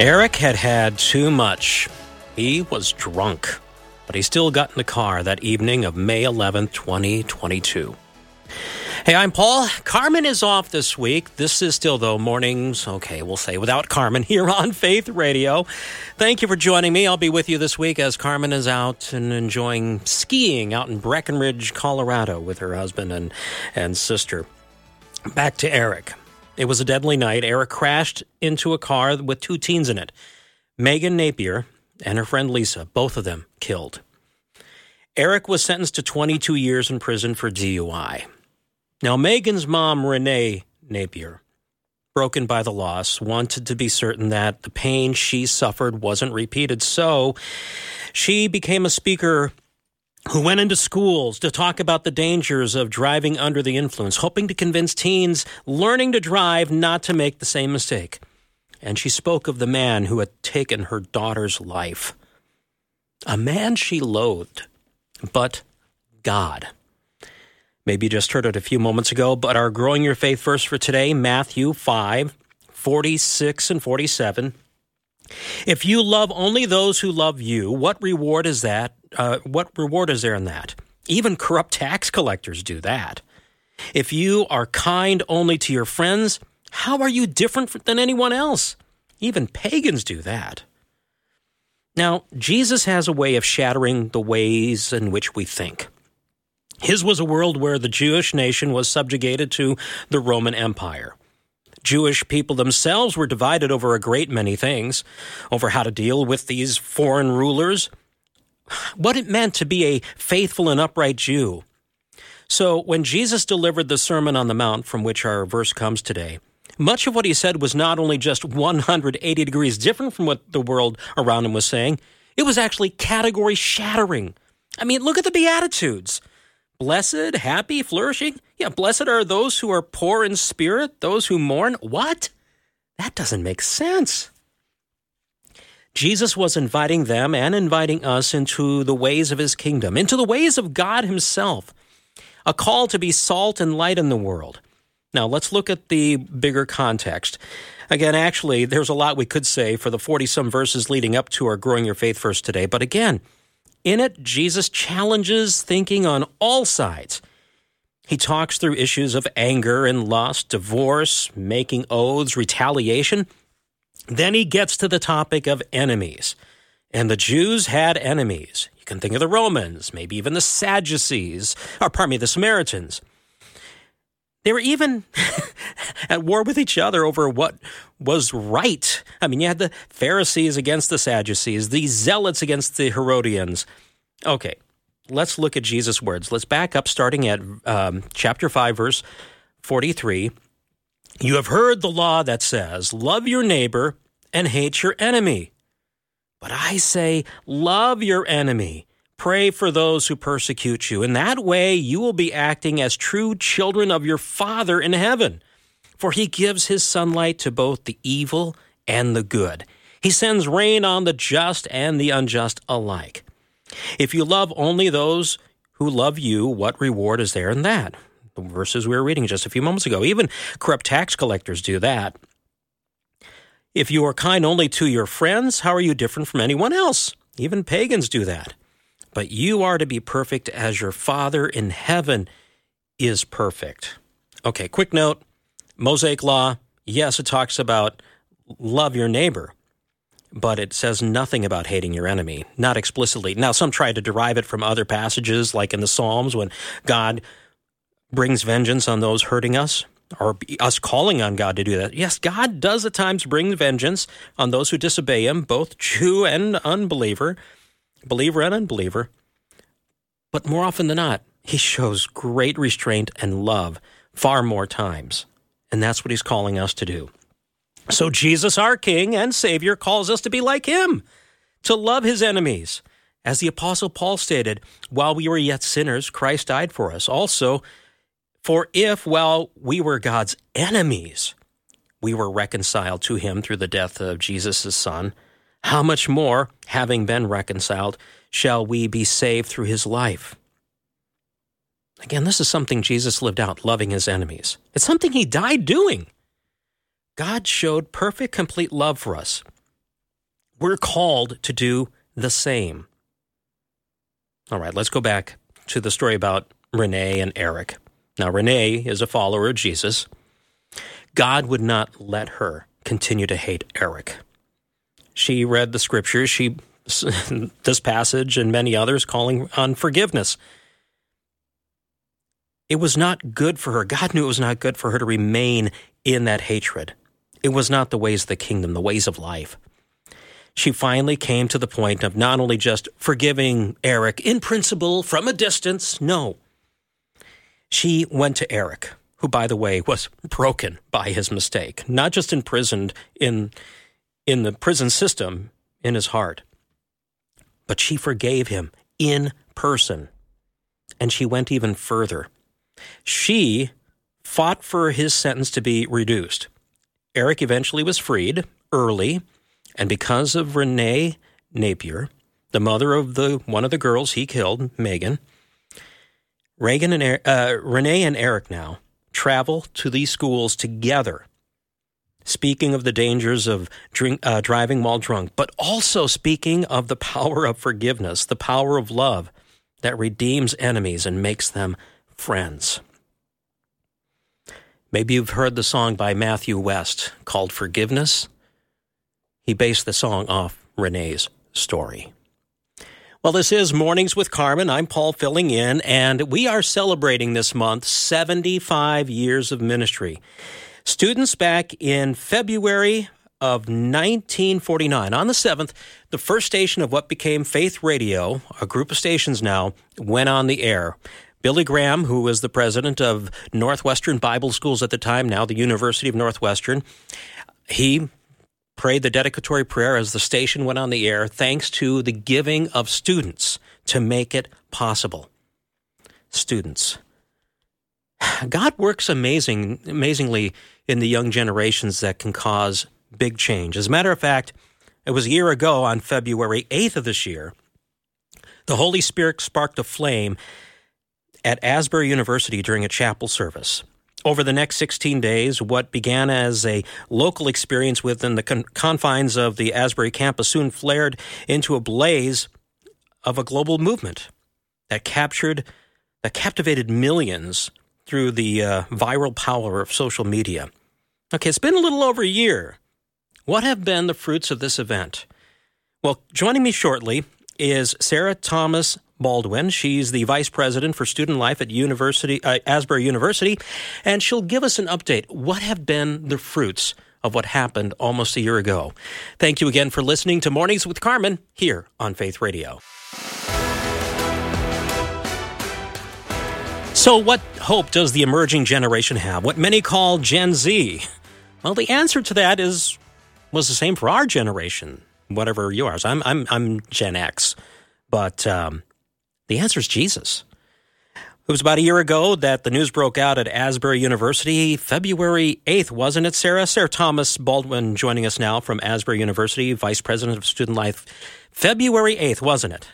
Eric had had too much. He was drunk, but he still got in the car that evening of May 11th, 2022. Hey, I'm Paul. Carmen is off this week. This is still, though, mornings, okay, we'll say without Carmen here on Faith Radio. Thank you for joining me. I'll be with you this week as Carmen is out and enjoying skiing out in Breckenridge, Colorado with her husband and, and sister. Back to Eric. It was a deadly night. Eric crashed into a car with two teens in it Megan Napier and her friend Lisa, both of them killed. Eric was sentenced to 22 years in prison for DUI. Now, Megan's mom, Renee Napier, broken by the loss, wanted to be certain that the pain she suffered wasn't repeated. So she became a speaker who went into schools to talk about the dangers of driving under the influence, hoping to convince teens learning to drive not to make the same mistake. And she spoke of the man who had taken her daughter's life. A man she loathed, but God. Maybe you just heard it a few moments ago, but our Growing Your Faith verse for today, Matthew 5, 46 and 47. If you love only those who love you, what reward is that? Uh, what reward is there in that? Even corrupt tax collectors do that. If you are kind only to your friends, how are you different than anyone else? Even pagans do that. Now, Jesus has a way of shattering the ways in which we think. His was a world where the Jewish nation was subjugated to the Roman Empire. Jewish people themselves were divided over a great many things over how to deal with these foreign rulers, what it meant to be a faithful and upright Jew. So, when Jesus delivered the Sermon on the Mount, from which our verse comes today, much of what he said was not only just 180 degrees different from what the world around him was saying, it was actually category shattering. I mean, look at the Beatitudes. Blessed, happy, flourishing. Yeah, blessed are those who are poor in spirit, those who mourn. What? That doesn't make sense. Jesus was inviting them and inviting us into the ways of his kingdom, into the ways of God himself. A call to be salt and light in the world. Now, let's look at the bigger context. Again, actually, there's a lot we could say for the 40 some verses leading up to our Growing Your Faith verse today. But again, in it, Jesus challenges thinking on all sides. He talks through issues of anger and lust, divorce, making oaths, retaliation. Then he gets to the topic of enemies. And the Jews had enemies. You can think of the Romans, maybe even the Sadducees, or pardon me, the Samaritans. They were even at war with each other over what was right. I mean, you had the Pharisees against the Sadducees, the Zealots against the Herodians. Okay, let's look at Jesus' words. Let's back up starting at um, chapter 5, verse 43. You have heard the law that says, Love your neighbor and hate your enemy. But I say, Love your enemy. Pray for those who persecute you. In that way, you will be acting as true children of your Father in heaven. For he gives his sunlight to both the evil and the good. He sends rain on the just and the unjust alike. If you love only those who love you, what reward is there in that? Verses we were reading just a few moments ago. Even corrupt tax collectors do that. If you are kind only to your friends, how are you different from anyone else? Even pagans do that. But you are to be perfect as your Father in heaven is perfect. Okay, quick note Mosaic law, yes, it talks about love your neighbor, but it says nothing about hating your enemy, not explicitly. Now, some try to derive it from other passages, like in the Psalms, when God brings vengeance on those hurting us, or us calling on God to do that. Yes, God does at times bring vengeance on those who disobey Him, both Jew and unbeliever. believer and unbeliever. But more often than not, he shows great restraint and love far more times. And that's what he's calling us to do. So Jesus, our King and Savior, calls us to be like him, to love his enemies. As the Apostle Paul stated, while we were yet sinners, Christ died for us. Also, for if while we were God's enemies, we were reconciled to him through the death of Jesus' Son, how much more, having been reconciled, shall we be saved through his life? Again, this is something Jesus lived out, loving his enemies. It's something he died doing. God showed perfect, complete love for us. We're called to do the same. All right, let's go back to the story about Renee and Eric. Now, Renee is a follower of Jesus. God would not let her continue to hate Eric. She read the scriptures, she this passage and many others calling on forgiveness. It was not good for her. God knew it was not good for her to remain in that hatred. It was not the ways of the kingdom, the ways of life. She finally came to the point of not only just forgiving Eric in principle from a distance, no. She went to Eric, who, by the way, was broken by his mistake, not just imprisoned in, in the prison system in his heart, but she forgave him in person. And she went even further. She fought for his sentence to be reduced. Eric eventually was freed early, and because of Renee Napier, the mother of the one of the girls he killed, Megan, Reagan and uh, Renee and Eric now travel to these schools together, speaking of the dangers of drink, uh, driving while drunk, but also speaking of the power of forgiveness, the power of love that redeems enemies and makes them friends. Maybe you've heard the song by Matthew West called Forgiveness. He based the song off Renee's story. Well, this is Mornings with Carmen. I'm Paul filling in, and we are celebrating this month 75 years of ministry. Students back in February of 1949, on the 7th, the first station of what became Faith Radio, a group of stations now, went on the air. Billy Graham, who was the president of Northwestern Bible Schools at the time, now the University of Northwestern, he prayed the dedicatory prayer as the station went on the air, thanks to the giving of students to make it possible. Students. God works amazing, amazingly in the young generations that can cause big change. As a matter of fact, it was a year ago on February 8th of this year, the Holy Spirit sparked a flame at Asbury University during a chapel service. Over the next 16 days, what began as a local experience within the con- confines of the Asbury campus soon flared into a blaze of a global movement that captured, that captivated millions through the uh, viral power of social media. Okay, it's been a little over a year. What have been the fruits of this event? Well, joining me shortly is Sarah Thomas Baldwin. She's the vice president for student life at University uh, Asbury University, and she'll give us an update. What have been the fruits of what happened almost a year ago? Thank you again for listening to Mornings with Carmen here on Faith Radio. So, what hope does the emerging generation have? What many call Gen Z? Well, the answer to that is was the same for our generation, whatever yours. I'm I'm I'm Gen X, but um, the answer is Jesus. It was about a year ago that the news broke out at Asbury University, February 8th, wasn't it, Sarah? Sarah Thomas Baldwin joining us now from Asbury University, Vice President of Student Life. February 8th, wasn't it?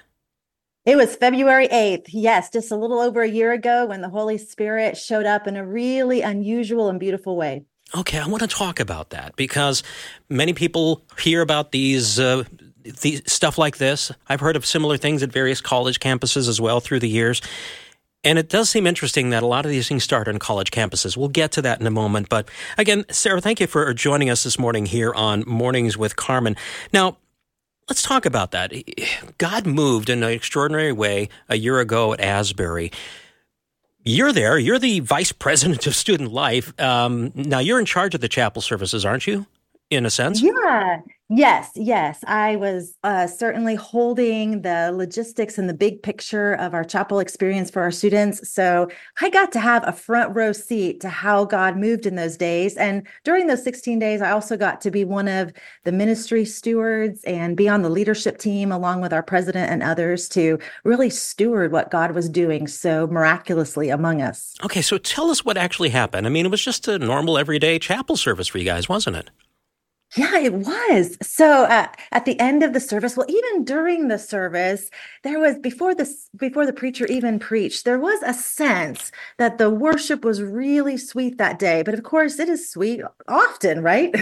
It was February 8th. Yes, just a little over a year ago when the Holy Spirit showed up in a really unusual and beautiful way. Okay, I want to talk about that because many people hear about these uh, the, stuff like this. I've heard of similar things at various college campuses as well through the years. And it does seem interesting that a lot of these things start on college campuses. We'll get to that in a moment. But again, Sarah, thank you for joining us this morning here on Mornings with Carmen. Now, let's talk about that. God moved in an extraordinary way a year ago at Asbury. You're there. You're the vice president of student life. Um, now, you're in charge of the chapel services, aren't you? In a sense. Yeah. Yes. Yes. I was uh, certainly holding the logistics and the big picture of our chapel experience for our students. So I got to have a front row seat to how God moved in those days. And during those 16 days, I also got to be one of the ministry stewards and be on the leadership team along with our president and others to really steward what God was doing so miraculously among us. Okay, so tell us what actually happened. I mean, it was just a normal everyday chapel service for you guys, wasn't it? Yeah, it was. So uh, at the end of the service, well, even during the service, there was before this before the preacher even preached, there was a sense that the worship was really sweet that day. But of course, it is sweet often, right?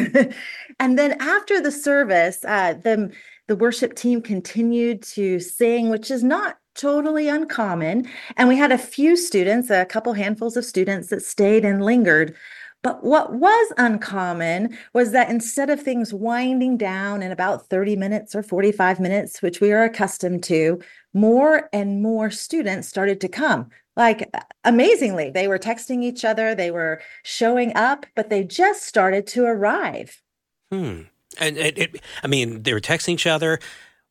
and then after the service, uh, the the worship team continued to sing, which is not totally uncommon. And we had a few students, a couple handfuls of students that stayed and lingered. But what was uncommon was that instead of things winding down in about 30 minutes or 45 minutes, which we are accustomed to, more and more students started to come. Like amazingly, they were texting each other, they were showing up, but they just started to arrive. Hmm. And it, it, I mean, they were texting each other.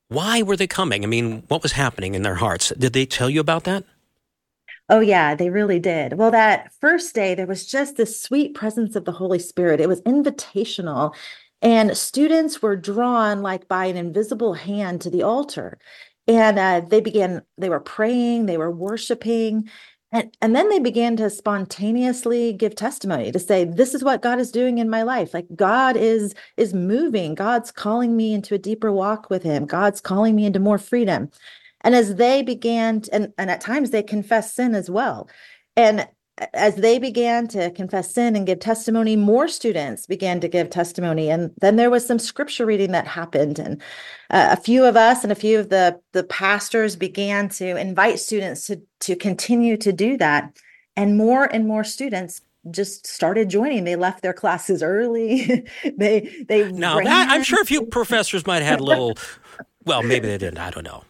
Why were they coming? I mean, what was happening in their hearts? Did they tell you about that? Oh, yeah, they really did. Well, that first day, there was just this sweet presence of the Holy Spirit. It was invitational, and students were drawn like by an invisible hand to the altar. And uh, they began, they were praying, they were worshiping. And, and then they began to spontaneously give testimony to say this is what god is doing in my life like god is is moving god's calling me into a deeper walk with him god's calling me into more freedom and as they began, to, and, and at times they confess sin as well. And as they began to confess sin and give testimony, more students began to give testimony. And then there was some scripture reading that happened. And uh, a few of us and a few of the, the pastors began to invite students to, to continue to do that. And more and more students just started joining. They left their classes early. they they now that, I'm sure a few professors might have had a little. Well, maybe they didn't. I don't know.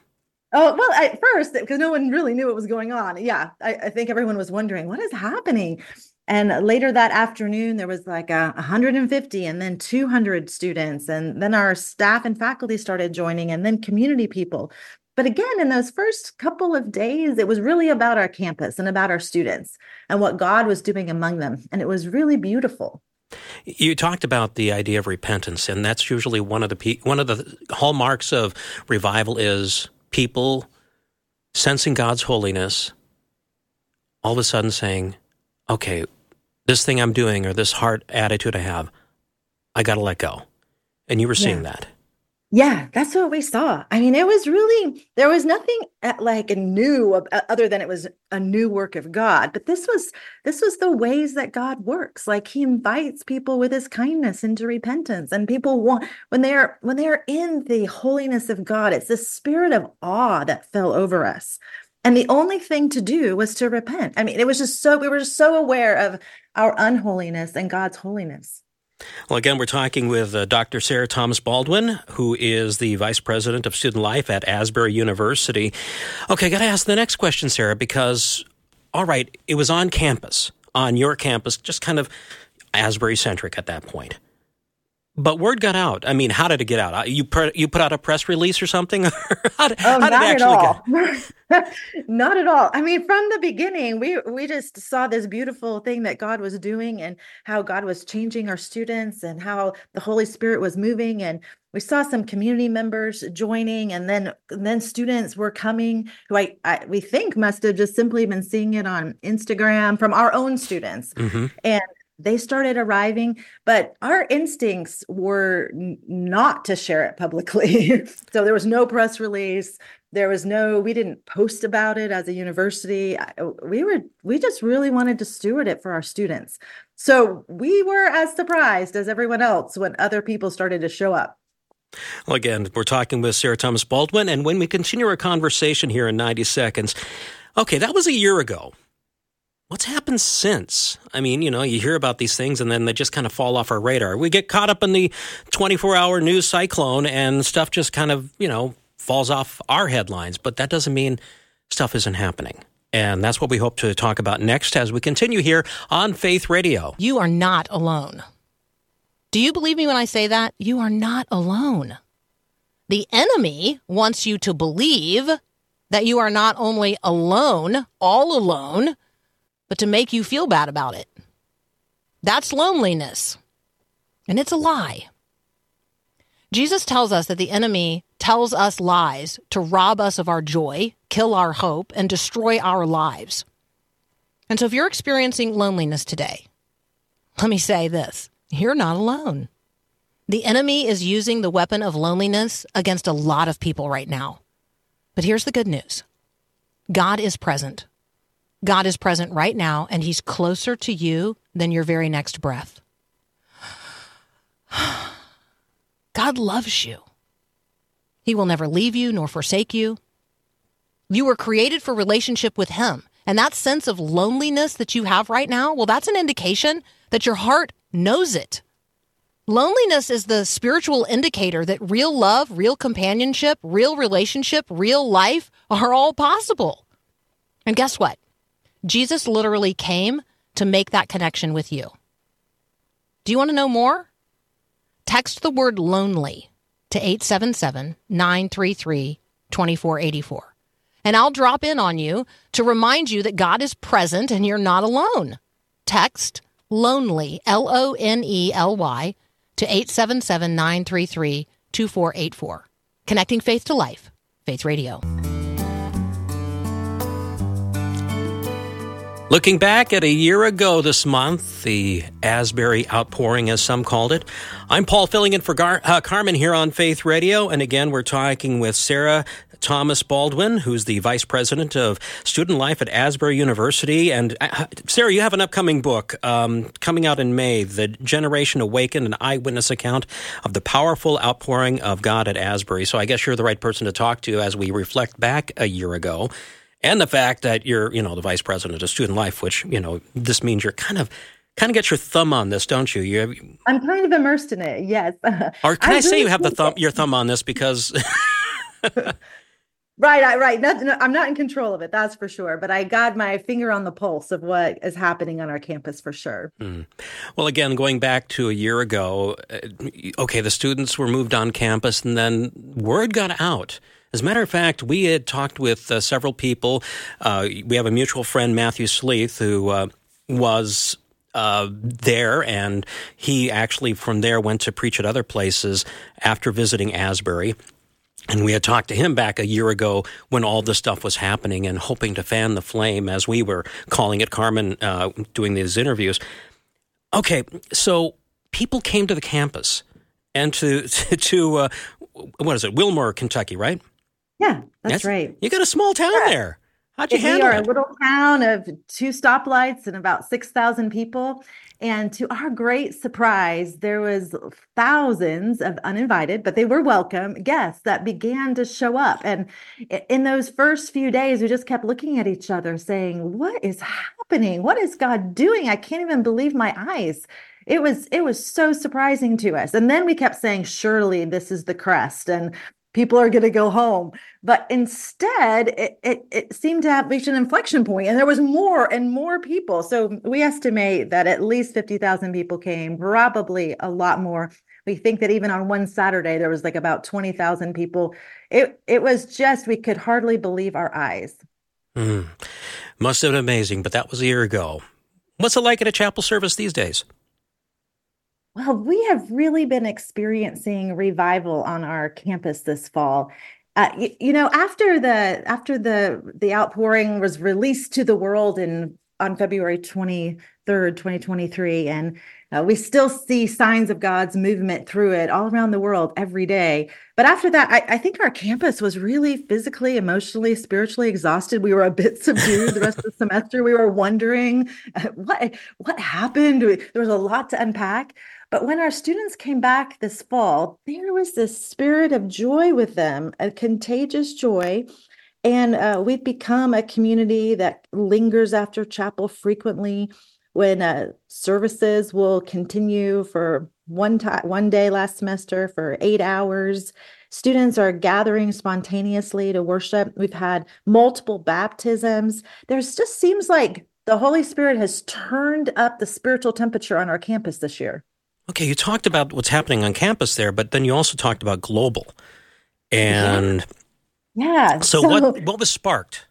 Oh, well, at first, because no one really knew what was going on. Yeah, I, I, think everyone was wondering what is happening. And later that afternoon, there was like a 150 and then 200 students. And then our staff and faculty started joining, and then community people. But again, in those first couple of days, it was really about our campus and about our students and what God was doing among them. And it was really beautiful. You talked about the idea of repentance, and that's usually one of the one of the hallmarks of revival is people sensing God's holiness, all of a sudden saying, okay, this thing I'm doing or this heart attitude I have, I got to let go. And you were seeing yeah. that. Yeah, that's what we saw. I mean, it was really there was nothing uh, like a new uh, other than it was a new work of God. But this was this was the ways that God works. Like He invites people with His kindness into repentance, and people want when they are when they are in the holiness of God. It's the spirit of awe that fell over us, and the only thing to do was to repent. I mean, it was just so we were just so aware of our unholiness and God's holiness. Well, again, we're talking with uh, Dr. Sarah Thomas Baldwin, who is the Vice President of Student Life at Asbury University. Okay, I got to ask the next question, Sarah, because, all right, it was on campus, on your campus, just kind of Asbury centric at that point. But word got out. I mean, how did it get out? You put, you put out a press release or something? how did, oh, how not at all. not at all. I mean, from the beginning, we we just saw this beautiful thing that God was doing, and how God was changing our students, and how the Holy Spirit was moving, and we saw some community members joining, and then and then students were coming who I, I we think must have just simply been seeing it on Instagram from our own students, mm-hmm. and they started arriving, but our instincts were n- not to share it publicly. so there was no press release. There was no, we didn't post about it as a university. Uh, we were, we just really wanted to steward it for our students. So we were as surprised as everyone else when other people started to show up. Well, again, we're talking with Sarah Thomas Baldwin. And when we continue our conversation here in 90 seconds, okay, that was a year ago. What's happened since? I mean, you know, you hear about these things and then they just kind of fall off our radar. We get caught up in the 24 hour news cyclone and stuff just kind of, you know, falls off our headlines, but that doesn't mean stuff isn't happening. And that's what we hope to talk about next as we continue here on Faith Radio. You are not alone. Do you believe me when I say that? You are not alone. The enemy wants you to believe that you are not only alone, all alone, but to make you feel bad about it. That's loneliness. And it's a lie. Jesus tells us that the enemy tells us lies to rob us of our joy, kill our hope, and destroy our lives. And so if you're experiencing loneliness today, let me say this you're not alone. The enemy is using the weapon of loneliness against a lot of people right now. But here's the good news God is present. God is present right now, and He's closer to you than your very next breath. God loves you. He will never leave you nor forsake you. You were created for relationship with Him. And that sense of loneliness that you have right now, well, that's an indication that your heart knows it. Loneliness is the spiritual indicator that real love, real companionship, real relationship, real life are all possible. And guess what? Jesus literally came to make that connection with you. Do you want to know more? Text the word lonely to 877 933 2484. And I'll drop in on you to remind you that God is present and you're not alone. Text lonely, L O N E L Y, to 877 933 2484. Connecting faith to life. Faith Radio. Looking back at a year ago this month, the Asbury outpouring, as some called it, I'm Paul filling in for Gar- uh, Carmen here on Faith Radio. And again, we're talking with Sarah Thomas Baldwin, who's the Vice President of Student Life at Asbury University. And uh, Sarah, you have an upcoming book um, coming out in May, The Generation Awakened, an eyewitness account of the powerful outpouring of God at Asbury. So I guess you're the right person to talk to as we reflect back a year ago and the fact that you're, you know, the vice president of student life, which, you know, this means you're kind of kind of get your thumb on this, don't you? You have, I'm kind of immersed in it. Yes. or can I, I say really you have the thumb it- your thumb on this because Right, right, right. Not, no, I'm not in control of it, that's for sure. But I got my finger on the pulse of what is happening on our campus for sure. well again going back to a year ago, uh, okay, the students were moved on campus and then word got out. As a matter of fact, we had talked with uh, several people. Uh, we have a mutual friend, Matthew Sleeth, who uh, was uh, there, and he actually from there went to preach at other places after visiting Asbury. And we had talked to him back a year ago when all this stuff was happening and hoping to fan the flame, as we were calling it, Carmen, uh, doing these interviews. Okay, so people came to the campus and to to uh, what is it, Wilmore, Kentucky, right? Yeah, that's, right. You got a small town there. How'd you we handle we are a little town of two stoplights and about 6,000 people. And to our great surprise, there was thousands of uninvited, but they were welcome guests that began to show up. And in those first few days, we just kept looking at each other saying, "What is happening? What is God doing? I can't even believe my eyes." It was it was so surprising to us. And then we kept saying, "Surely this is the crest." And people are going to go home. But instead, it, it, it seemed to have reached an inflection point, and there was more and more people. So we estimate that at least 50,000 people came, probably a lot more. We think that even on one Saturday, there was like about 20,000 people. It, it was just, we could hardly believe our eyes. Hmm. Must have been amazing, but that was a year ago. What's it like at a chapel service these days? Well, we have really been experiencing revival on our campus this fall. Uh, you, you know, after the after the the outpouring was released to the world in on February 23rd, 2023, and uh, we still see signs of God's movement through it all around the world every day. But after that, I, I think our campus was really physically, emotionally, spiritually exhausted. We were a bit subdued the rest of the semester. We were wondering uh, what what happened. There was a lot to unpack. But when our students came back this fall, there was this spirit of joy with them, a contagious joy. And uh, we've become a community that lingers after chapel frequently. When uh, services will continue for one time, one day last semester for eight hours. Students are gathering spontaneously to worship. We've had multiple baptisms. There's just seems like the Holy Spirit has turned up the spiritual temperature on our campus this year. Okay, you talked about what's happening on campus there, but then you also talked about global. And Yeah. so, what what was sparked?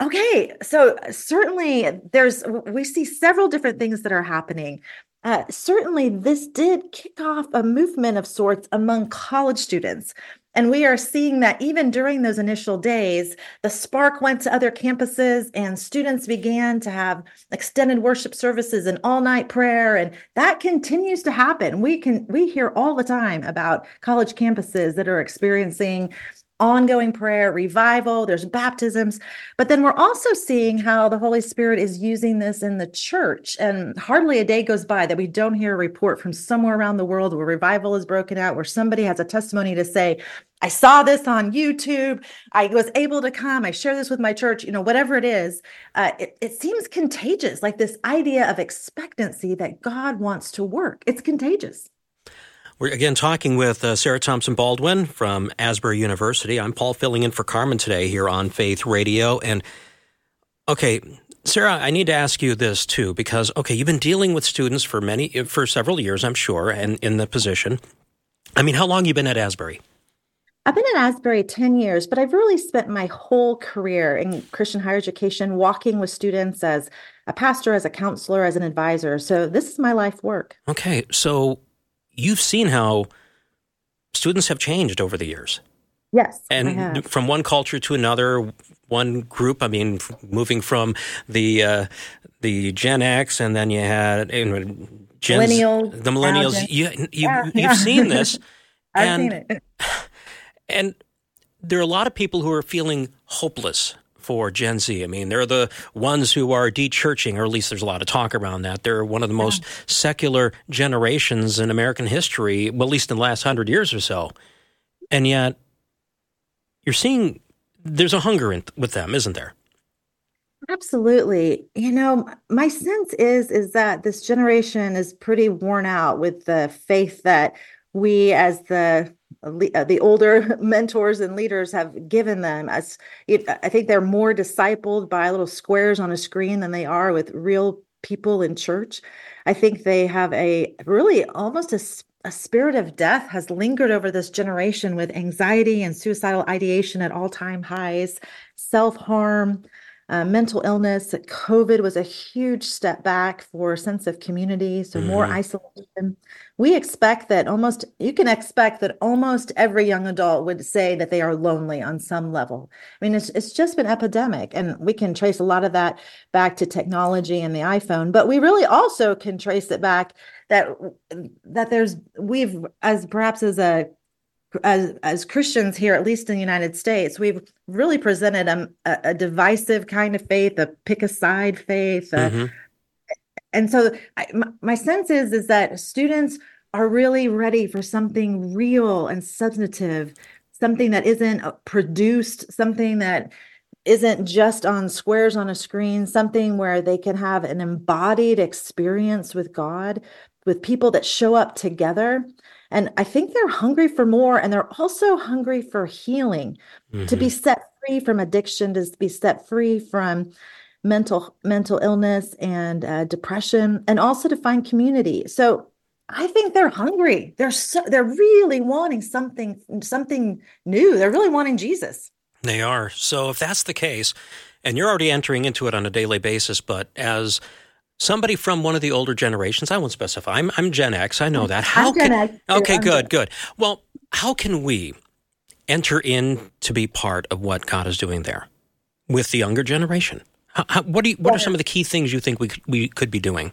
Okay, so certainly there's we see several different things that are happening. Uh, certainly, this did kick off a movement of sorts among college students. And we are seeing that even during those initial days, the spark went to other campuses and students began to have extended worship services and all night prayer. And that continues to happen. We can, we hear all the time about college campuses that are experiencing ongoing prayer, revival, there's baptisms. But then we're also seeing how the Holy Spirit is using this in the church. And hardly a day goes by that we don't hear a report from somewhere around the world where revival is broken out, where somebody has a testimony to say, I saw this on YouTube. I was able to come. I share this with my church, you know, whatever it is. Uh, it, it seems contagious, like this idea of expectancy that God wants to work. It's contagious. We're again talking with uh, Sarah Thompson Baldwin from Asbury University. I'm Paul filling in for Carmen today here on Faith Radio. And okay, Sarah, I need to ask you this too, because okay, you've been dealing with students for many, for several years, I'm sure, and in the position. I mean, how long you been at Asbury? I've been at Asbury 10 years, but I've really spent my whole career in Christian higher education, walking with students as a pastor, as a counselor, as an advisor. So this is my life work. Okay, so you've seen how students have changed over the years. Yes. And from one culture to another, one group. I mean, moving from the uh, the Gen X, and then you had you know, Millennials, the millennials. Gen- You, you Yeah, you've yeah. seen this, I've and seen it. and there are a lot of people who are feeling hopeless for Gen Z. I mean, they're the ones who are de-churching, or at least there's a lot of talk around that. They're one of the most secular generations in American history, well, at least in the last hundred years or so. And yet, you're seeing there's a hunger in, with them, isn't there? Absolutely. You know, my sense is is that this generation is pretty worn out with the faith that we as the le- uh, the older mentors and leaders have given them as it, I think they're more discipled by little squares on a screen than they are with real people in church. I think they have a really almost a spirit of death has lingered over this generation with anxiety and suicidal ideation at all-time highs, self-harm, uh, mental illness. COVID was a huge step back for a sense of community, so more Mhm. isolation. We expect that almost, you can expect that almost every young adult would say that they are lonely on some level. I mean, it's, it's just been epidemic, and we can trace a lot of that back to technology and the iPhone, but we really also can trace it back that that there's we've as perhaps as a as as Christians here, at least in the United States, we've really presented a, a, a divisive kind of faith, a pick a side faith, Mhm. And so I, my, my sense is is that students are really ready for something real and substantive, something that isn't uh, produced, something that isn't just on squares on a screen, something where they can have an embodied experience with God, with people that show up together. And I think they're hungry for more, and they're also hungry for healing, to be set free from addiction, to be set free from mental mental illness and uh, depression, and also to find community. So I think they're hungry. They're so, they're really wanting something something new. They're really wanting Jesus. They are. So if that's the case, and you're already entering into it on a daily basis, but as somebody from one of the older generations, I won't specify. I'm, I'm Gen X. I know that. How I'm Gen can? X, too. Okay, I'm good, Gen- good. Well, how can we enter in to be part of what God is doing there with the younger generation? How, what do you, What are some of the key things you think we could- we could be doing?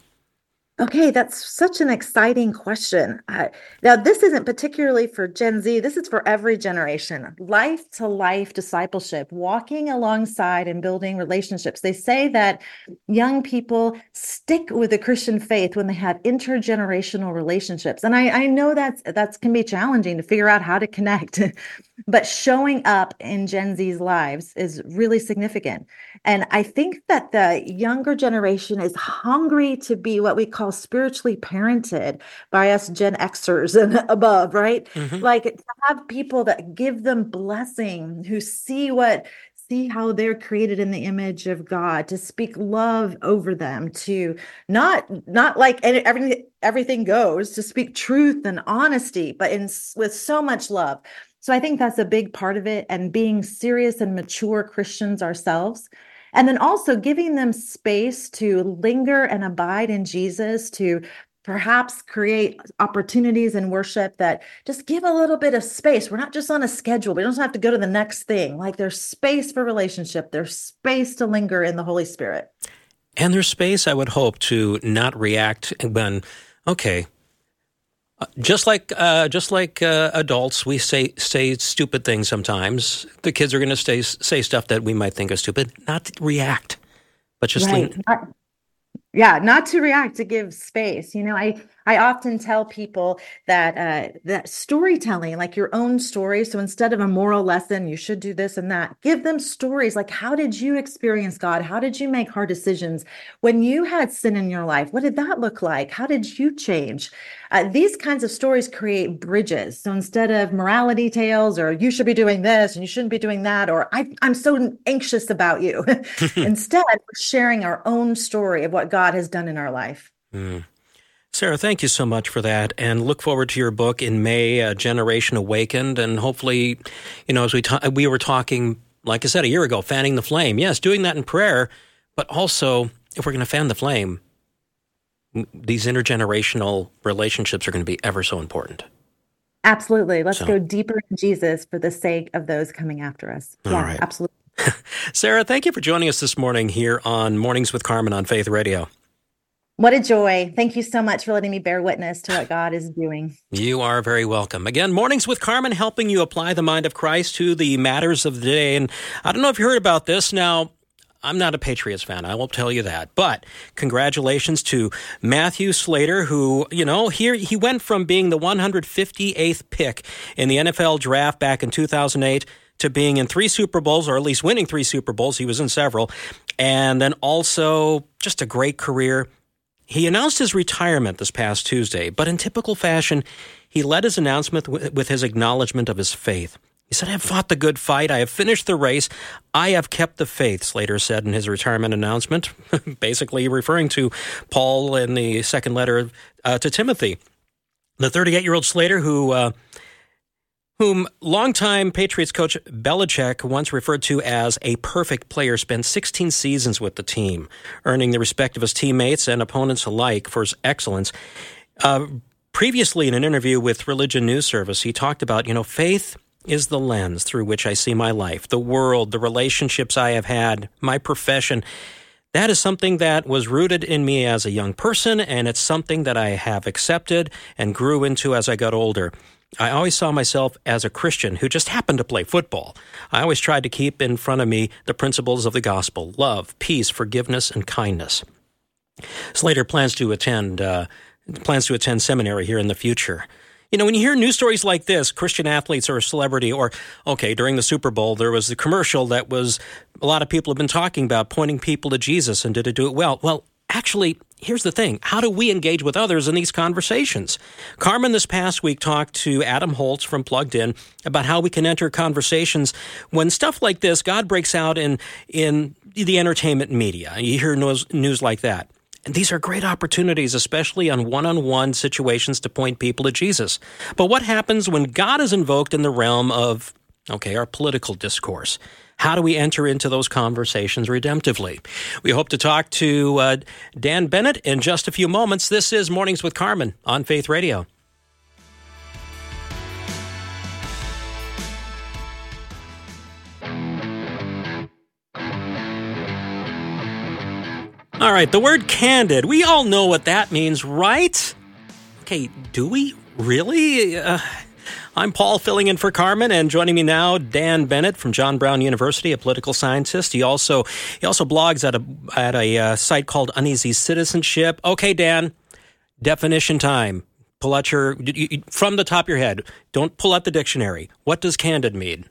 Okay, that's such an exciting question. Uh, now, this isn't particularly for Gen Z, this is for every generation. Life to life discipleship, walking alongside and building relationships. They say that young people stick with the Christian faith when they have intergenerational relationships. And I, I know that's that's can be challenging to figure out how to connect, but showing up in Gen Z's lives is really significant. And I think that the younger generation is hungry to be what we call spiritually parented by us Gen Xers and above, right? Mhm. Like to have people that give them blessing, who see what see how they're created in the image of God, to speak love over them, to not not like everything everything goes, to speak truth and honesty, but in with so much love. So I think that's a big part of it and being serious and mature Christians ourselves. And then also giving them space to linger and abide in Jesus, to perhaps create opportunities in worship that just give a little bit of space. We're not just on a schedule. We don't have to go to the next thing. Like there's space for relationship, there's space to linger in the Holy Spirit. And there's space, I would hope, to not react when, okay, uh, just like uh, just like uh, adults, we say say stupid things sometimes. The kids are going to say say stuff that we might think is stupid. Not react, but just right. not, yeah not to react to give space you know i I often tell people that uh, that storytelling, like your own story. So instead of a moral lesson, you should do this and that. Give them stories like how did you experience God? How did you make hard decisions when you had sin in your life? What did that look like? How did you change? Uh, these kinds of stories create bridges. So instead of morality tales or you should be doing this and you shouldn't be doing that, or I, am so anxious about you, instead we're sharing our own story of what God has done in our life. Mm. Sarah, thank you so much for that, and look forward to your book in May, A Generation Awakened, and hopefully, you know, as we ta- we were talking, like I said a year ago, fanning the flame. Yes, doing that in prayer, but also if we're going to fan the flame, these intergenerational relationships are going to be ever so important. Absolutely. Let's so. go deeper in Jesus for the sake of those coming after us. All yeah, right. absolutely. Sarah, thank you for joining us this morning here on Mornings with Carmen on Faith Radio. What a joy. Thank you so much for letting me bear witness to what God is doing. You are very welcome. Again, Mornings with Carmen helping you apply the mind of Christ to the matters of the day. And I don't know if you heard about this. Now, I'm not a Patriots fan. I won't tell you that. But congratulations to Matthew Slater, who, you know, here he went from being the 158th pick in the NFL draft back in 2008 to being in three Super Bowls, or at least winning three Super Bowls. He was in several. And then also just a great career he announced his retirement this past Tuesday, but in typical fashion, he led his announcement with his acknowledgement of his faith. He said, I have fought the good fight. I have finished the race. I have kept the faith, Slater said in his retirement announcement, basically referring to Paul in the second letter uh, to Timothy. The 38 year old Slater, who uh, whom longtime Patriots coach Belichick once referred to as a perfect player, spent 16 seasons with the team, earning the respect of his teammates and opponents alike for his excellence. Uh, previously, in an interview with Religion News Service, he talked about, you know, faith is the lens through which I see my life, the world, the relationships I have had, my profession. That is something that was rooted in me as a young person, and it's something that I have accepted and grew into as I got older. I always saw myself as a Christian who just happened to play football. I always tried to keep in front of me the principles of the gospel love, peace, forgiveness, and kindness. Slater plans to attend uh, plans to attend seminary here in the future. You know, when you hear news stories like this, Christian athletes or a celebrity, or okay, during the Super Bowl, there was the commercial that was a lot of people have been talking about, pointing people to Jesus, and did it do it well? Well, actually, here's the thing how do we engage with others in these conversations? Carmen this past week talked to Adam Holz from Plugged In about how we can enter conversations when stuff like this, God breaks out in, in the entertainment media. You hear news, news like that. And these are great opportunities, especially on one on one situations to point people to Jesus. But what happens when God is invoked in the realm of, okay, our political discourse? How do we enter into those conversations redemptively? We hope to talk to uh, Dan Bennett in just a few moments. This is Mornings with Carmen on Faith Radio. All right, the word candid. We all know what that means, right? Okay, do we really? Uh, I'm Paul, filling in for Carmen, and joining me now, Dan Bennett from John Brown University, a political scientist. He also he also blogs at a at a uh, site called Uneasy Citizenship. Okay, Dan, definition time. Pull out your from the top of your head. Don't pull out the dictionary. What does candid mean?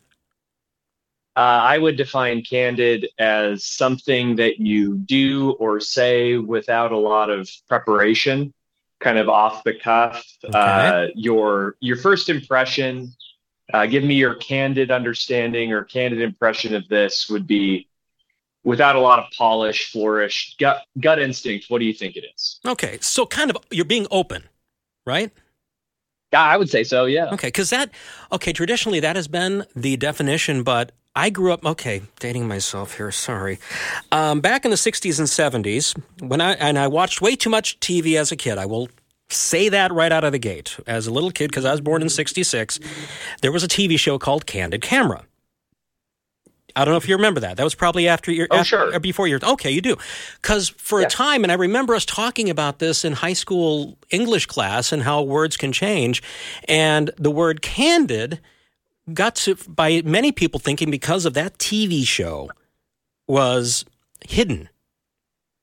Uh, I would define candid as something that you do or say without a lot of preparation kind of off the cuff. Okay. Uh, your your first impression Uh, give me your candid understanding or candid impression of this. Would be without a lot of polish, flourish, gut gut instinct. What do you think it is? Okay, so kind of you're being open, right? Yeah, I would say so. Yeah. Okay, because that, okay, traditionally that has been the definition, but I grew up, okay, dating myself here, sorry. Um, back in the 60s and 70s, when I, and I watched way too much TV as a kid, I will say that right out of the gate. As a little kid, because I was born in 66, there was a TV show called Candid Camera. I don't know if you remember that. That was probably after your, Oh, after, sure. or before your. Okay, you do, because for a time, and I remember us talking about this in high school English class and how words can change, and the word "candid" got to by many people thinking because of that TV show was hidden.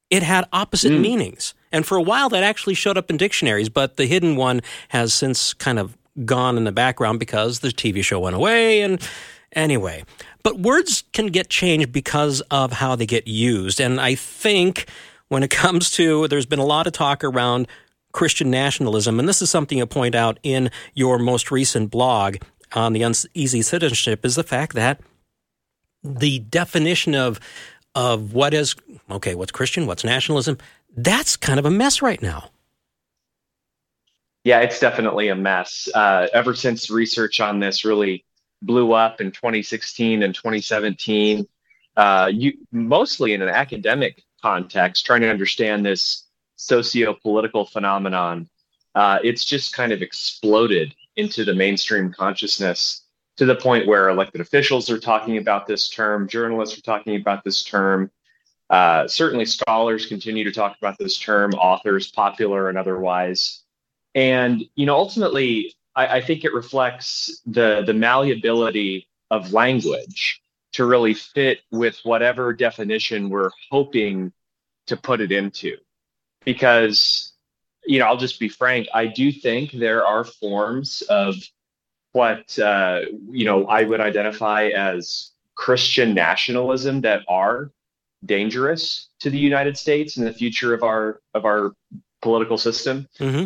It had opposite Mm. meanings, and for a while that actually showed up in dictionaries. But the hidden one has since kind of gone in the background because the TV show went away. And anyway, but words can get changed because of how they get used, and I think when it comes to there's been a lot of talk around Christian nationalism, and this is something you point out in your most recent blog on the uneasy citizenship, is the fact that the definition of of what is okay, what's Christian, what's nationalism, that's kind of a mess right now. Yeah, it's definitely a mess. Uh, ever since research on this really blew up in 2016 and 2017, uh, you mostly in an academic context, trying to understand this socio-political phenomenon, uh, it's just kind of exploded into the mainstream consciousness to the point where elected officials are talking about this term, journalists are talking about this term. Uh, certainly, scholars continue to talk about this term, authors, popular and otherwise and you know ultimately I, I think it reflects the the malleability of language to really fit with whatever definition we're hoping to put it into because you know i'll just be frank. I do think there are forms of what uh, you know i would identify as christian nationalism that are dangerous to the united states and the future of our of our political system. Hmm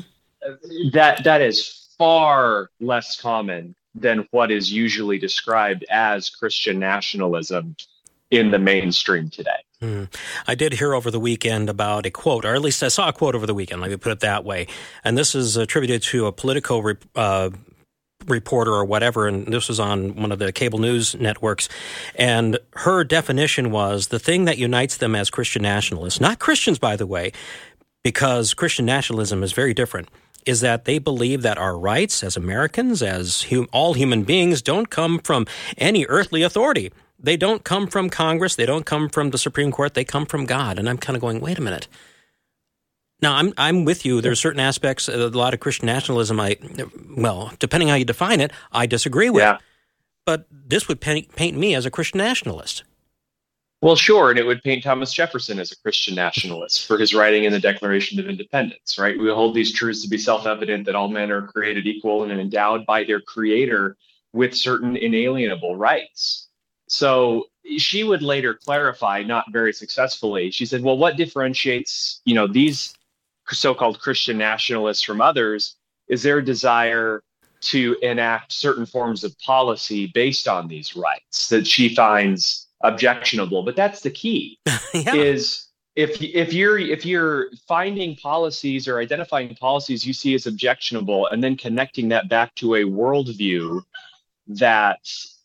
that that is far less common than what is usually described as Christian nationalism in the mainstream today. I did hear over the weekend about a quote, or at least I saw a quote over the weekend. Let me put it that way. And this is attributed to a Politico uh, reporter or whatever, and this was on one of the cable news networks. And her definition was the thing that unites them as Christian nationalists, not Christians, by the way, because Christian nationalism is very different. Is that they believe that our rights as Americans, as hum- all human beings, don't come from any earthly authority. They don't come from Congress. They don't come from the Supreme Court. They come from God. And I'm kind of going, wait a minute. Now I'm I'm with you. There's certain aspects, of a lot of Christian nationalism. I, well, depending how you define it, I disagree with. Yeah. But this would paint, paint me as a Christian nationalist. Well, sure, and it would paint Thomas Jefferson as a Christian nationalist for his writing in the Declaration of Independence, right? We hold these truths to be self-evident that all men are created equal and endowed by their creator with certain inalienable rights. So she would later clarify, not very successfully. She said, "Well, what differentiates, you know, these so-called Christian nationalists from others is their desire to enact certain forms of policy based on these rights that she finds objectionable but that's the key yeah. is if if you're if you're finding policies or identifying policies you see as objectionable and then connecting that back to a worldview that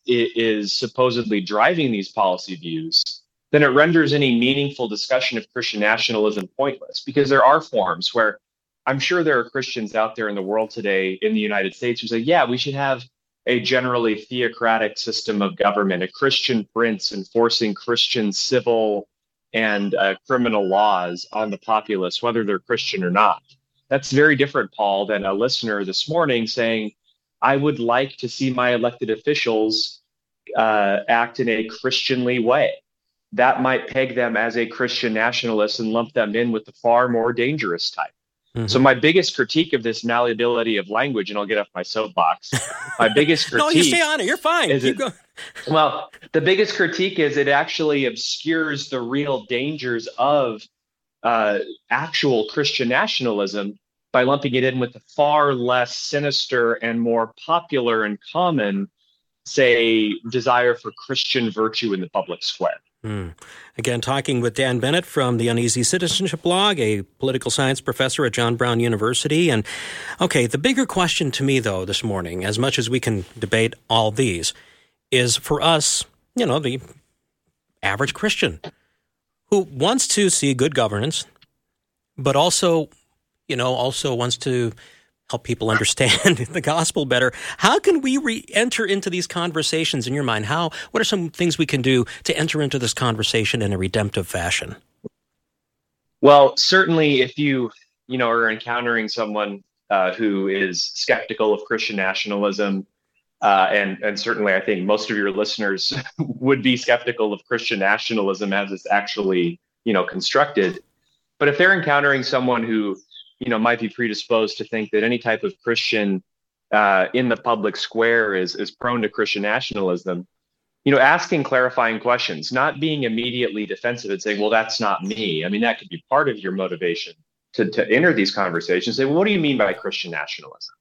is supposedly driving these policy views then it renders any meaningful discussion of christian nationalism pointless because there are forms where i'm sure there are christians out there in the world today in the united states who say yeah we should have a generally theocratic system of government, a Christian prince enforcing Christian civil and uh, criminal laws on the populace, whether they're Christian or not. That's very different, Paul, than a listener this morning saying, I would like to see my elected officials uh, act in a Christianly way. That might peg them as a Christian nationalist and lump them in with the far more dangerous type. So my biggest critique of this malleability of language, and I'll get off my soapbox. My biggest critique. no, you stay on it. You're fine. Is Keep it- going. Well, the biggest critique is it actually obscures the real dangers of uh, actual Christian nationalism by lumping it in with the far less sinister and more popular and common say, desire for Christian virtue in the public square. Hmm. Again, talking with Dan Bennett from the Uneasy Citizenship blog, a political science professor at John Brown University. And okay, the bigger question to me, though, this morning, as much as we can debate all these, is for us, you know, the average Christian who wants to see good governance, but also, you know, also wants to help people understand the gospel better. How can we re- enter into these conversations in your mind? How what are some things we can do to enter into this conversation in a redemptive fashion? Well, certainly if you, you know, are encountering someone uh, who is skeptical of Christian nationalism, uh, and and certainly I think most of your listeners would be skeptical of Christian nationalism as it's actually, you know, constructed. But if they're encountering someone who you know might be predisposed to think that any type of Christian uh, in the public square is is prone to Christian nationalism. You know, asking clarifying questions, not being immediately defensive and saying, "Well, that's not me." I mean, that could be part of your motivation to to enter these conversations. Say, well, "What do you mean by Christian nationalism?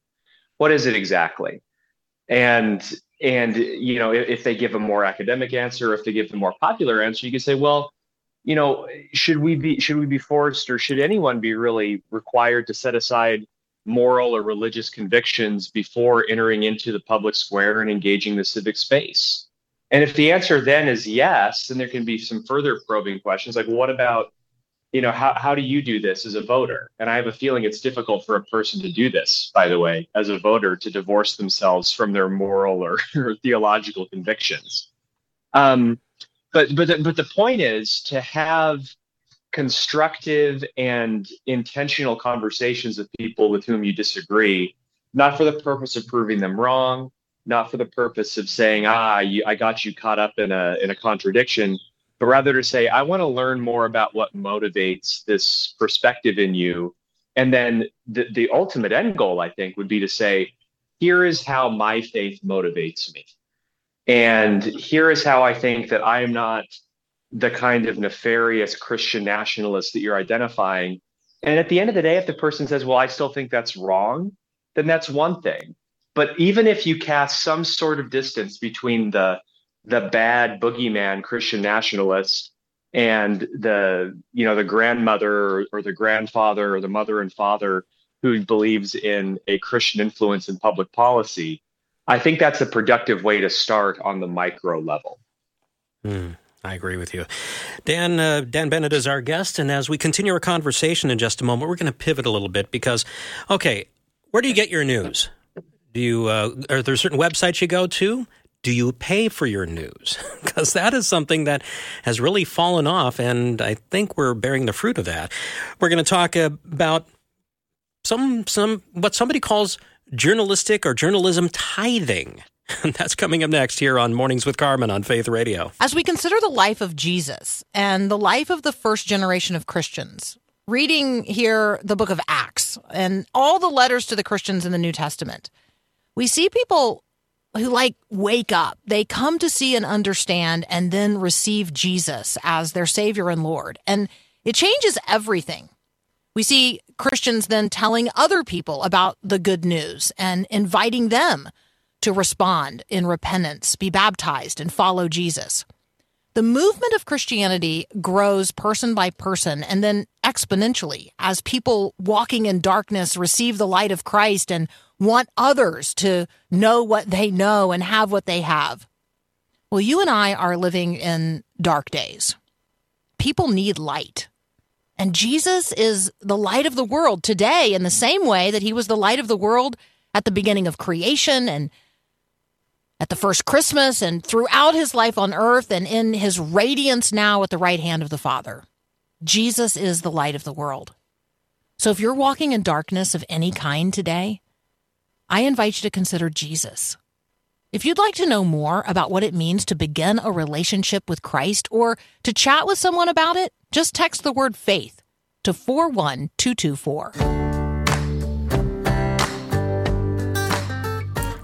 What is it exactly?" And and you know, if, if they give a more academic answer, if they give a more popular answer, you can say, "Well." You know should we be should we be forced or should anyone be really required to set aside moral or religious convictions before entering into the public square and engaging the civic space? And if the answer then is yes then there can be some further probing questions like what about you know how, how do you do this as a voter? And i have a feeling it's difficult for a person to do this by the way as a voter to divorce themselves from their moral or, or theological convictions. Um, but but the, but the point is to have constructive and intentional conversations with people with whom you disagree not for the purpose of proving them wrong not for the purpose of saying ah you, i got you caught up in a in a contradiction but rather to say i want to learn more about what motivates this perspective in you. And then the, the ultimate end goal i think would be to say here is how my faith motivates me and here is how I think that I am not the kind of nefarious Christian nationalist that you're identifying. And at the end of the day, if the person says, well, I still think that's wrong, then that's one thing. But even if you cast some sort of distance between the the bad boogeyman Christian nationalist and the you know the grandmother or, the grandfather or the mother and father who believes in a Christian influence in public policy, I think that's a productive way to start on the micro level. Mm, I agree with you. Dan, uh, Dan Bennett is our guest. And as we continue our conversation in just a moment, we're going to pivot a little bit because, okay, where do you get your news? Do you, uh, are there certain websites you go to? Do you pay for your news? Because that is something that has really fallen off, and I think we're bearing the fruit of that. We're going to talk about some some what somebody calls journalistic or journalism tithing. That's coming up next here on Mornings with Carmen on Faith Radio. As we consider the life of Jesus and the life of the first generation of Christians, reading here the book of Acts and all the letters to the Christians in the New Testament, we see people who like wake up. They come to see and understand and then receive Jesus as their Savior and Lord. And it changes everything. We see Christians then telling other people about the good news and inviting them to respond in repentance, be baptized, and follow Jesus. The movement of Christianity grows person by person and then exponentially as people walking in darkness receive the light of Christ and want others to know what they know and have what they have. Well, you and I are living in dark days. People need light. And Jesus is the light of the world today in the same way that he was the light of the world at the beginning of creation and at the first Christmas and throughout his life on earth and in his radiance now at the right hand of the Father. Jesus is the light of the world. So if you're walking in darkness of any kind today, I invite you to consider Jesus. If you'd like to know more about what it means to begin a relationship with Christ or to chat with someone about it, just text the word faith to 41224.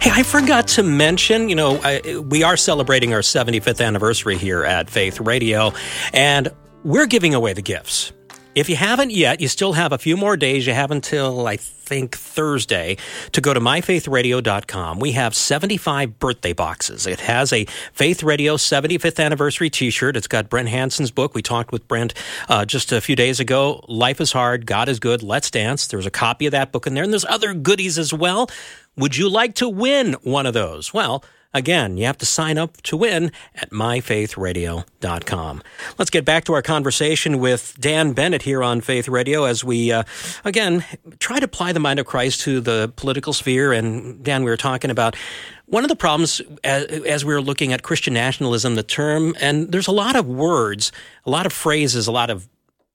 Hey, I forgot to mention, you know, I, we are celebrating our 75th anniversary here at Faith Radio, and we're giving away the gifts. If you haven't yet, you still have a few more days. You have until, I think, Thursday to go to myfaithradio.com. We have 75 birthday boxes. It has a Faith Radio 75th anniversary t shirt. It's got Brent Hanson's book. We talked with Brent uh, just a few days ago. Life is Hard, God is Good, Let's Dance. There's a copy of that book in there, and there's other goodies as well. Would you like to win one of those? Well, Again, you have to sign up to win at myfaithradio.com. Let's get back to our conversation with Dan Bennett here on Faith Radio as we, uh, again, try to apply the mind of Christ to the political sphere. And Dan, we were talking about one of the problems as, as, we were looking at Christian nationalism, the term, and there's a lot of words, a lot of phrases, a lot of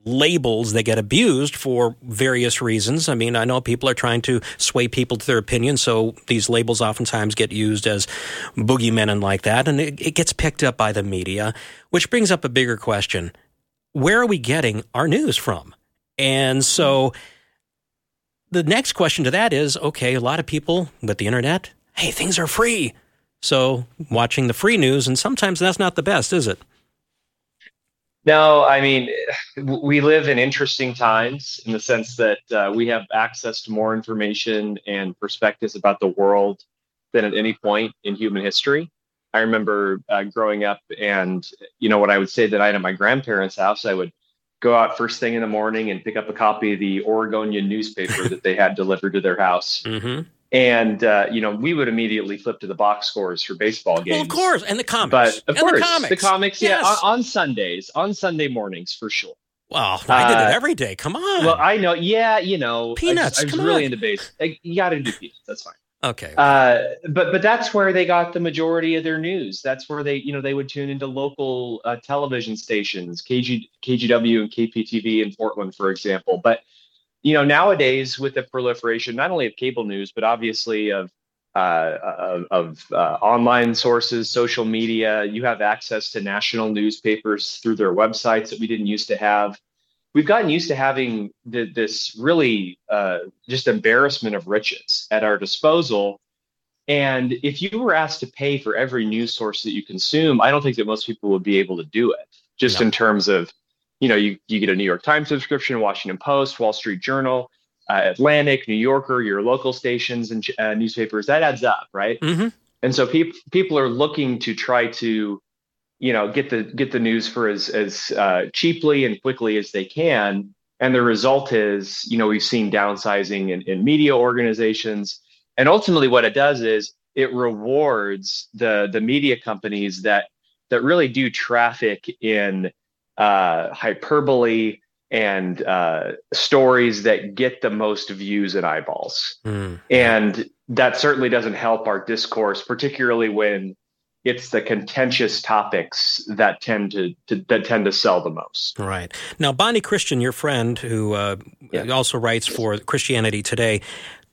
labels that get abused for various reasons. I mean, I know people are trying to sway people to their opinion, so these labels oftentimes get used as boogeymen and like that, and it, it gets picked up by the media, which brings up a bigger question. Where are we getting our news from? And so the next question to that is okay, a lot of people with the internet, hey, things are free. So watching the free news, and sometimes that's not the best, is it? No, I mean, we live in interesting times in the sense that uh, we have access to more information and perspectives about the world than at any point in human history. I remember uh, growing up, and you know what I would say I had at my grandparents' house. I would go out first thing in the morning and pick up a copy of the Oregonian newspaper that they had delivered to their house. Mm-hmm and uh, you know we would immediately flip to the box scores for baseball games. Well, of course, and the comics. But of course, the comics, the comics yes. yeah, on, on, Sundays, on Sunday mornings for sure. Well, I did it uh, every day. Come on. Well, I know. Yeah, you know, peanuts. I, I was really on. into base. You got to do peanuts. That's fine. Okay. Uh, but but that's where they got the majority of their news. That's where they you know they would tune into local uh, television stations, KG, KGW and KPTV in Portland, for example. But you know nowadays with the proliferation not only of cable news but obviously of uh, of, of uh, online sources, social media. You have access to national newspapers through their websites that we didn't used to have. We've gotten used to having the, this really uh, just embarrassment of riches at our disposal. And if you were asked to pay for every news source that you consume, I don't think that most people would be able to do it. Just no. in terms of, you know, you, you get a New York Times subscription, Washington Post, Wall Street Journal uh, Atlantic, New Yorker, your local stations and uh, newspapers, that adds up, right? Mm-hmm. And so people people are looking to try to, you know, get the get the news for as as uh, cheaply and quickly as they can. And the result is, you know, we've seen downsizing in, in media organizations, and ultimately, what it does is it rewards the the media companies that that really do traffic in uh, hyperbole and uh, stories that get the most views and eyeballs. Mm. And that certainly doesn't help our discourse, particularly when it's the contentious topics that tend to, to, that tend to sell the most. Right now, Bonnie Kristian, your friend, who uh, yeah. also writes for Christianity Today,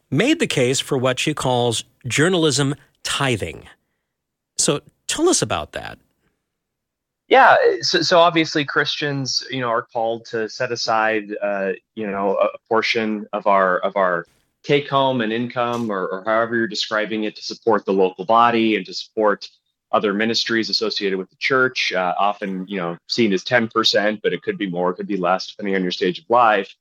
made the case for what she calls journalism tithing. So, tell us about that. Yeah, so, so obviously Christians, you know, are called to set aside, uh, you know, a portion of our of our take home and income, or, or however you're describing it, to support the local body and to support other ministries associated with the church. Uh, often, you know, seen as ten percent, but it could be more, it could be less, depending on your stage of life.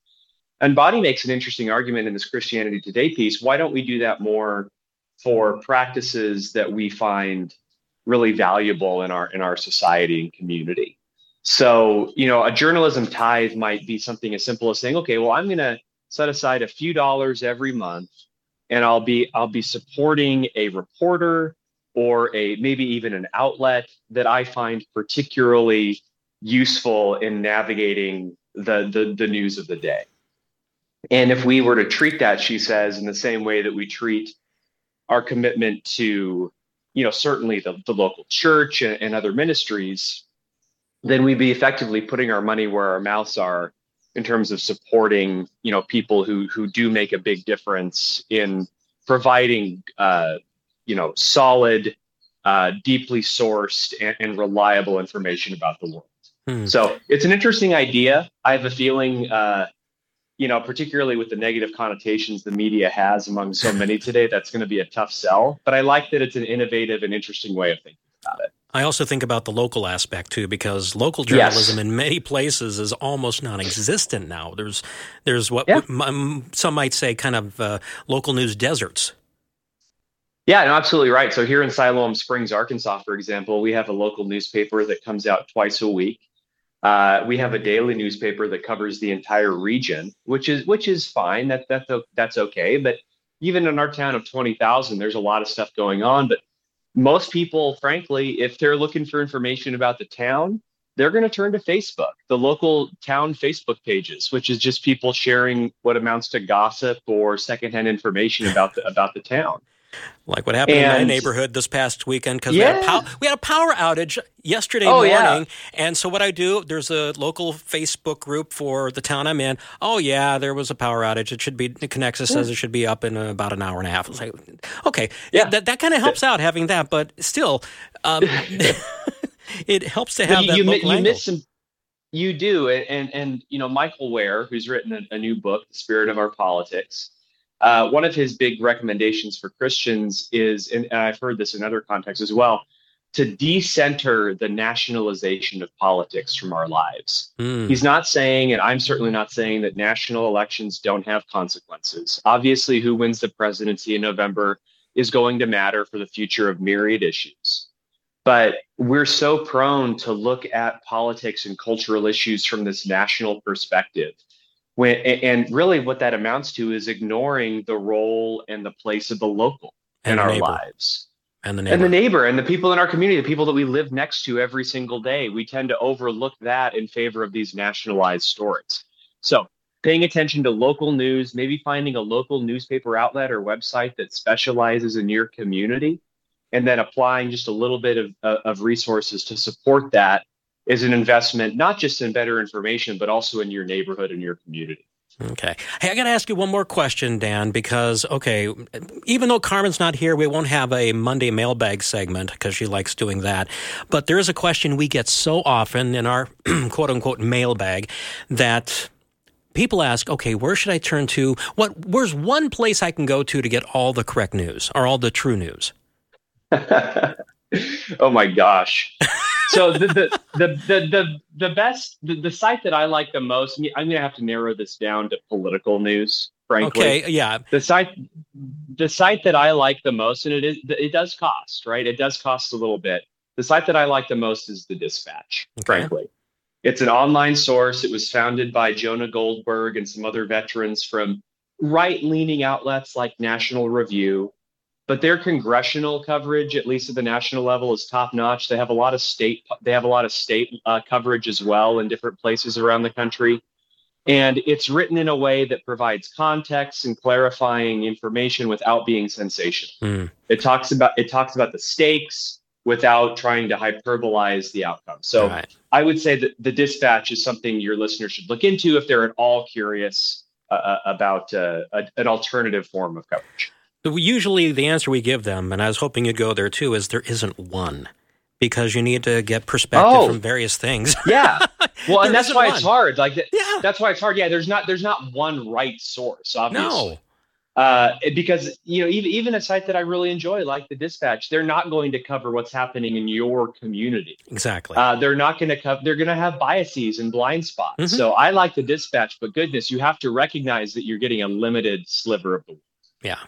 And Bonnie makes an interesting argument in this Christianity Today piece. Why don't we do that more for practices that we find really valuable in our in our society and community. So, you know, a journalism tithe might be something as simple as saying, okay, well, I'm going to set aside a few dollars every month and I'll be I'll be supporting a reporter or a maybe even an outlet that I find particularly useful in navigating the the, the news of the day. And if we were to treat that, she says, in the same way that we treat our commitment to you know, certainly the, the local church and, and other ministries, then we'd be effectively putting our money where our mouths are in terms of supporting, you know, people who who do make a big difference in providing, uh, you know, solid, uh, deeply sourced and, and, reliable information about the world. Hmm. So it's an interesting idea. I have a feeling uh, you know, particularly with the negative connotations the media has among so many today, that's going to be a tough sell. But I like that it's an innovative and interesting way of thinking about it. I also think about the local aspect too, because local Yes. journalism in many places is almost non-existent now. There's there's what Yeah. m- m- some might say kind of uh, local news deserts. Yeah, no, absolutely right. So here in Siloam Springs, Arkansas, for example, we have a local newspaper that comes out twice a week. Uh, we have a daily newspaper that covers the entire region, which is which is fine. That that's that's okay. But even in our town of twenty thousand, there's a lot of stuff going on. But most people, frankly, if they're looking for information about the town, they're going to turn to Facebook, the local town Facebook pages, which is just people sharing what amounts to gossip or secondhand information about the about the town. Like what happened in my neighborhood this past weekend because we, had a pow- we had a power outage yesterday Oh, morning. yeah. And so what I do, there's a local Facebook group for the town I'm in. Oh yeah, there was a power outage. It should be Connexus says it should be up in about an hour and a half. It's like okay, Yeah. that that kind of helps out having that, but still, um, it helps to have you, that you, mi- you miss some you do and, and and you know michael wear who's written a, a new book the spirit of our politics uh, one of his big recommendations for christians is and i've heard this in other contexts as well to decenter the nationalization of politics from our lives Mm, He's not saying, and I'm certainly not saying, that national elections don't have consequences. Obviously, who wins the presidency in November is going to matter for the future of myriad issues. But we're so prone to look at politics and cultural issues from this national perspective. When, and really, what that amounts to is ignoring the role and the place of the local And in the our neighbor. lives and the neighbor. and the neighbor and the people in our community, the people that we live next to every single day. We tend to overlook that in favor of these nationalized stories. So, paying attention to local news, maybe finding a local newspaper outlet or website that specializes in your community, and then applying just a little bit of, of resources to support that is an investment, not just in better information, but also in your neighborhood and your community. Okay. Hey, I got to ask you one more question, Dan, because, okay, even though Carmen's not here, we won't have a Monday mailbag segment because she likes doing that. But there is a question we get so often in our quote unquote mailbag that people ask, okay, where should I turn to? What, where's one place I can go to to get all the correct news or all the true news? oh my gosh. So the the the the the, the best the, the site that I like the most, I'm gonna have to narrow this down to political news, frankly. Okay. Yeah. The site the site that I like the most, and it is it does cost, right? It does cost a little bit. The site that I like the most is the dispatch, Okay. frankly. It's an online source. It was founded by Jonah Goldberg and some other veterans from right leaning outlets like National Review. But their congressional coverage, at least at the national level, is top notch. They have a lot of state. They have a lot of state uh, coverage as well in different places around the country, and it's written in a way that provides context and clarifying information without being sensational. Hmm. It talks about it talks about the stakes without trying to hyperbolize the outcome. So right. I would say that the dispatch is something your listeners should look into if they're at all curious uh, uh, about uh, a, an alternative form of coverage. So Usually, the answer we give them, and I was hoping you'd go there too, is there isn't one because you need to get perspective Oh. from various things. Yeah, well, and that's why one. it's hard. Like th- yeah. that's why it's hard. Yeah, there's not there's not one right source, obviously. No. Uh, because you know even even a site that I really enjoy, like the Dispatch, they're not going to cover what's happening in your community. Exactly. Uh, they're not going to cover. They're going to have biases and blind spots. Mhm. So I like the Dispatch, but goodness, you have to recognize that you're getting a limited sliver of the. world. Yeah.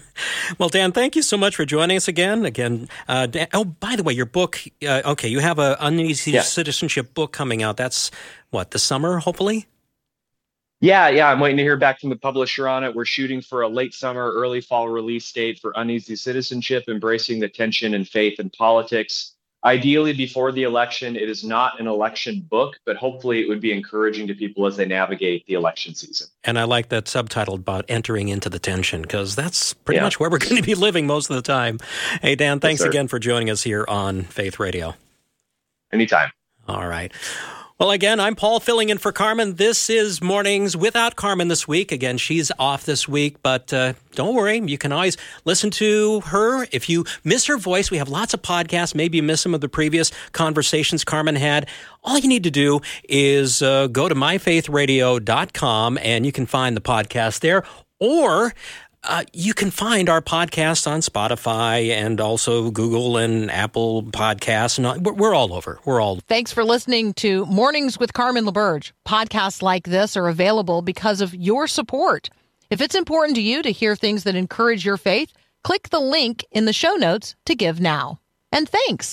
well, Dan, thank you so much for joining us again. Again, uh, Dan, oh, by the way, your book. Uh, okay, you have a uneasy Yeah. citizenship book coming out. That's what the summer, hopefully. Yeah, yeah, I'm waiting to hear back from the publisher on it. We're shooting for a late summer, early fall release date for Uneasy Citizenship, Embracing the Tension in Faith and Politics. Ideally, before the election, it is not an election book, but hopefully it would be encouraging to people as they navigate the election season. And I like that subtitle about entering into the tension because that's pretty Yeah. much where we're going to be living most of the time. Hey, Dan, thanks sir. again for joining us here on Faith Radio. Anytime. All right. Well, again, I'm Paul filling in for Carmen. This is Mornings without Carmen this week. Again, she's off this week, but uh, don't worry. You can always listen to her. If you miss her voice, we have lots of podcasts. Maybe you miss some of the previous conversations Carmen had. All you need to do is uh, go to myfaithradio.com and you can find the podcast there. Or Uh, you can find our podcast on Spotify and also Google and Apple Podcasts. And we're, all over. We're all. Thanks for listening to Mornings with Carmen LaBerge. Podcasts like this are available because of your support. If it's important to you to hear things that encourage your faith, click the link in the show notes to give now. And thanks.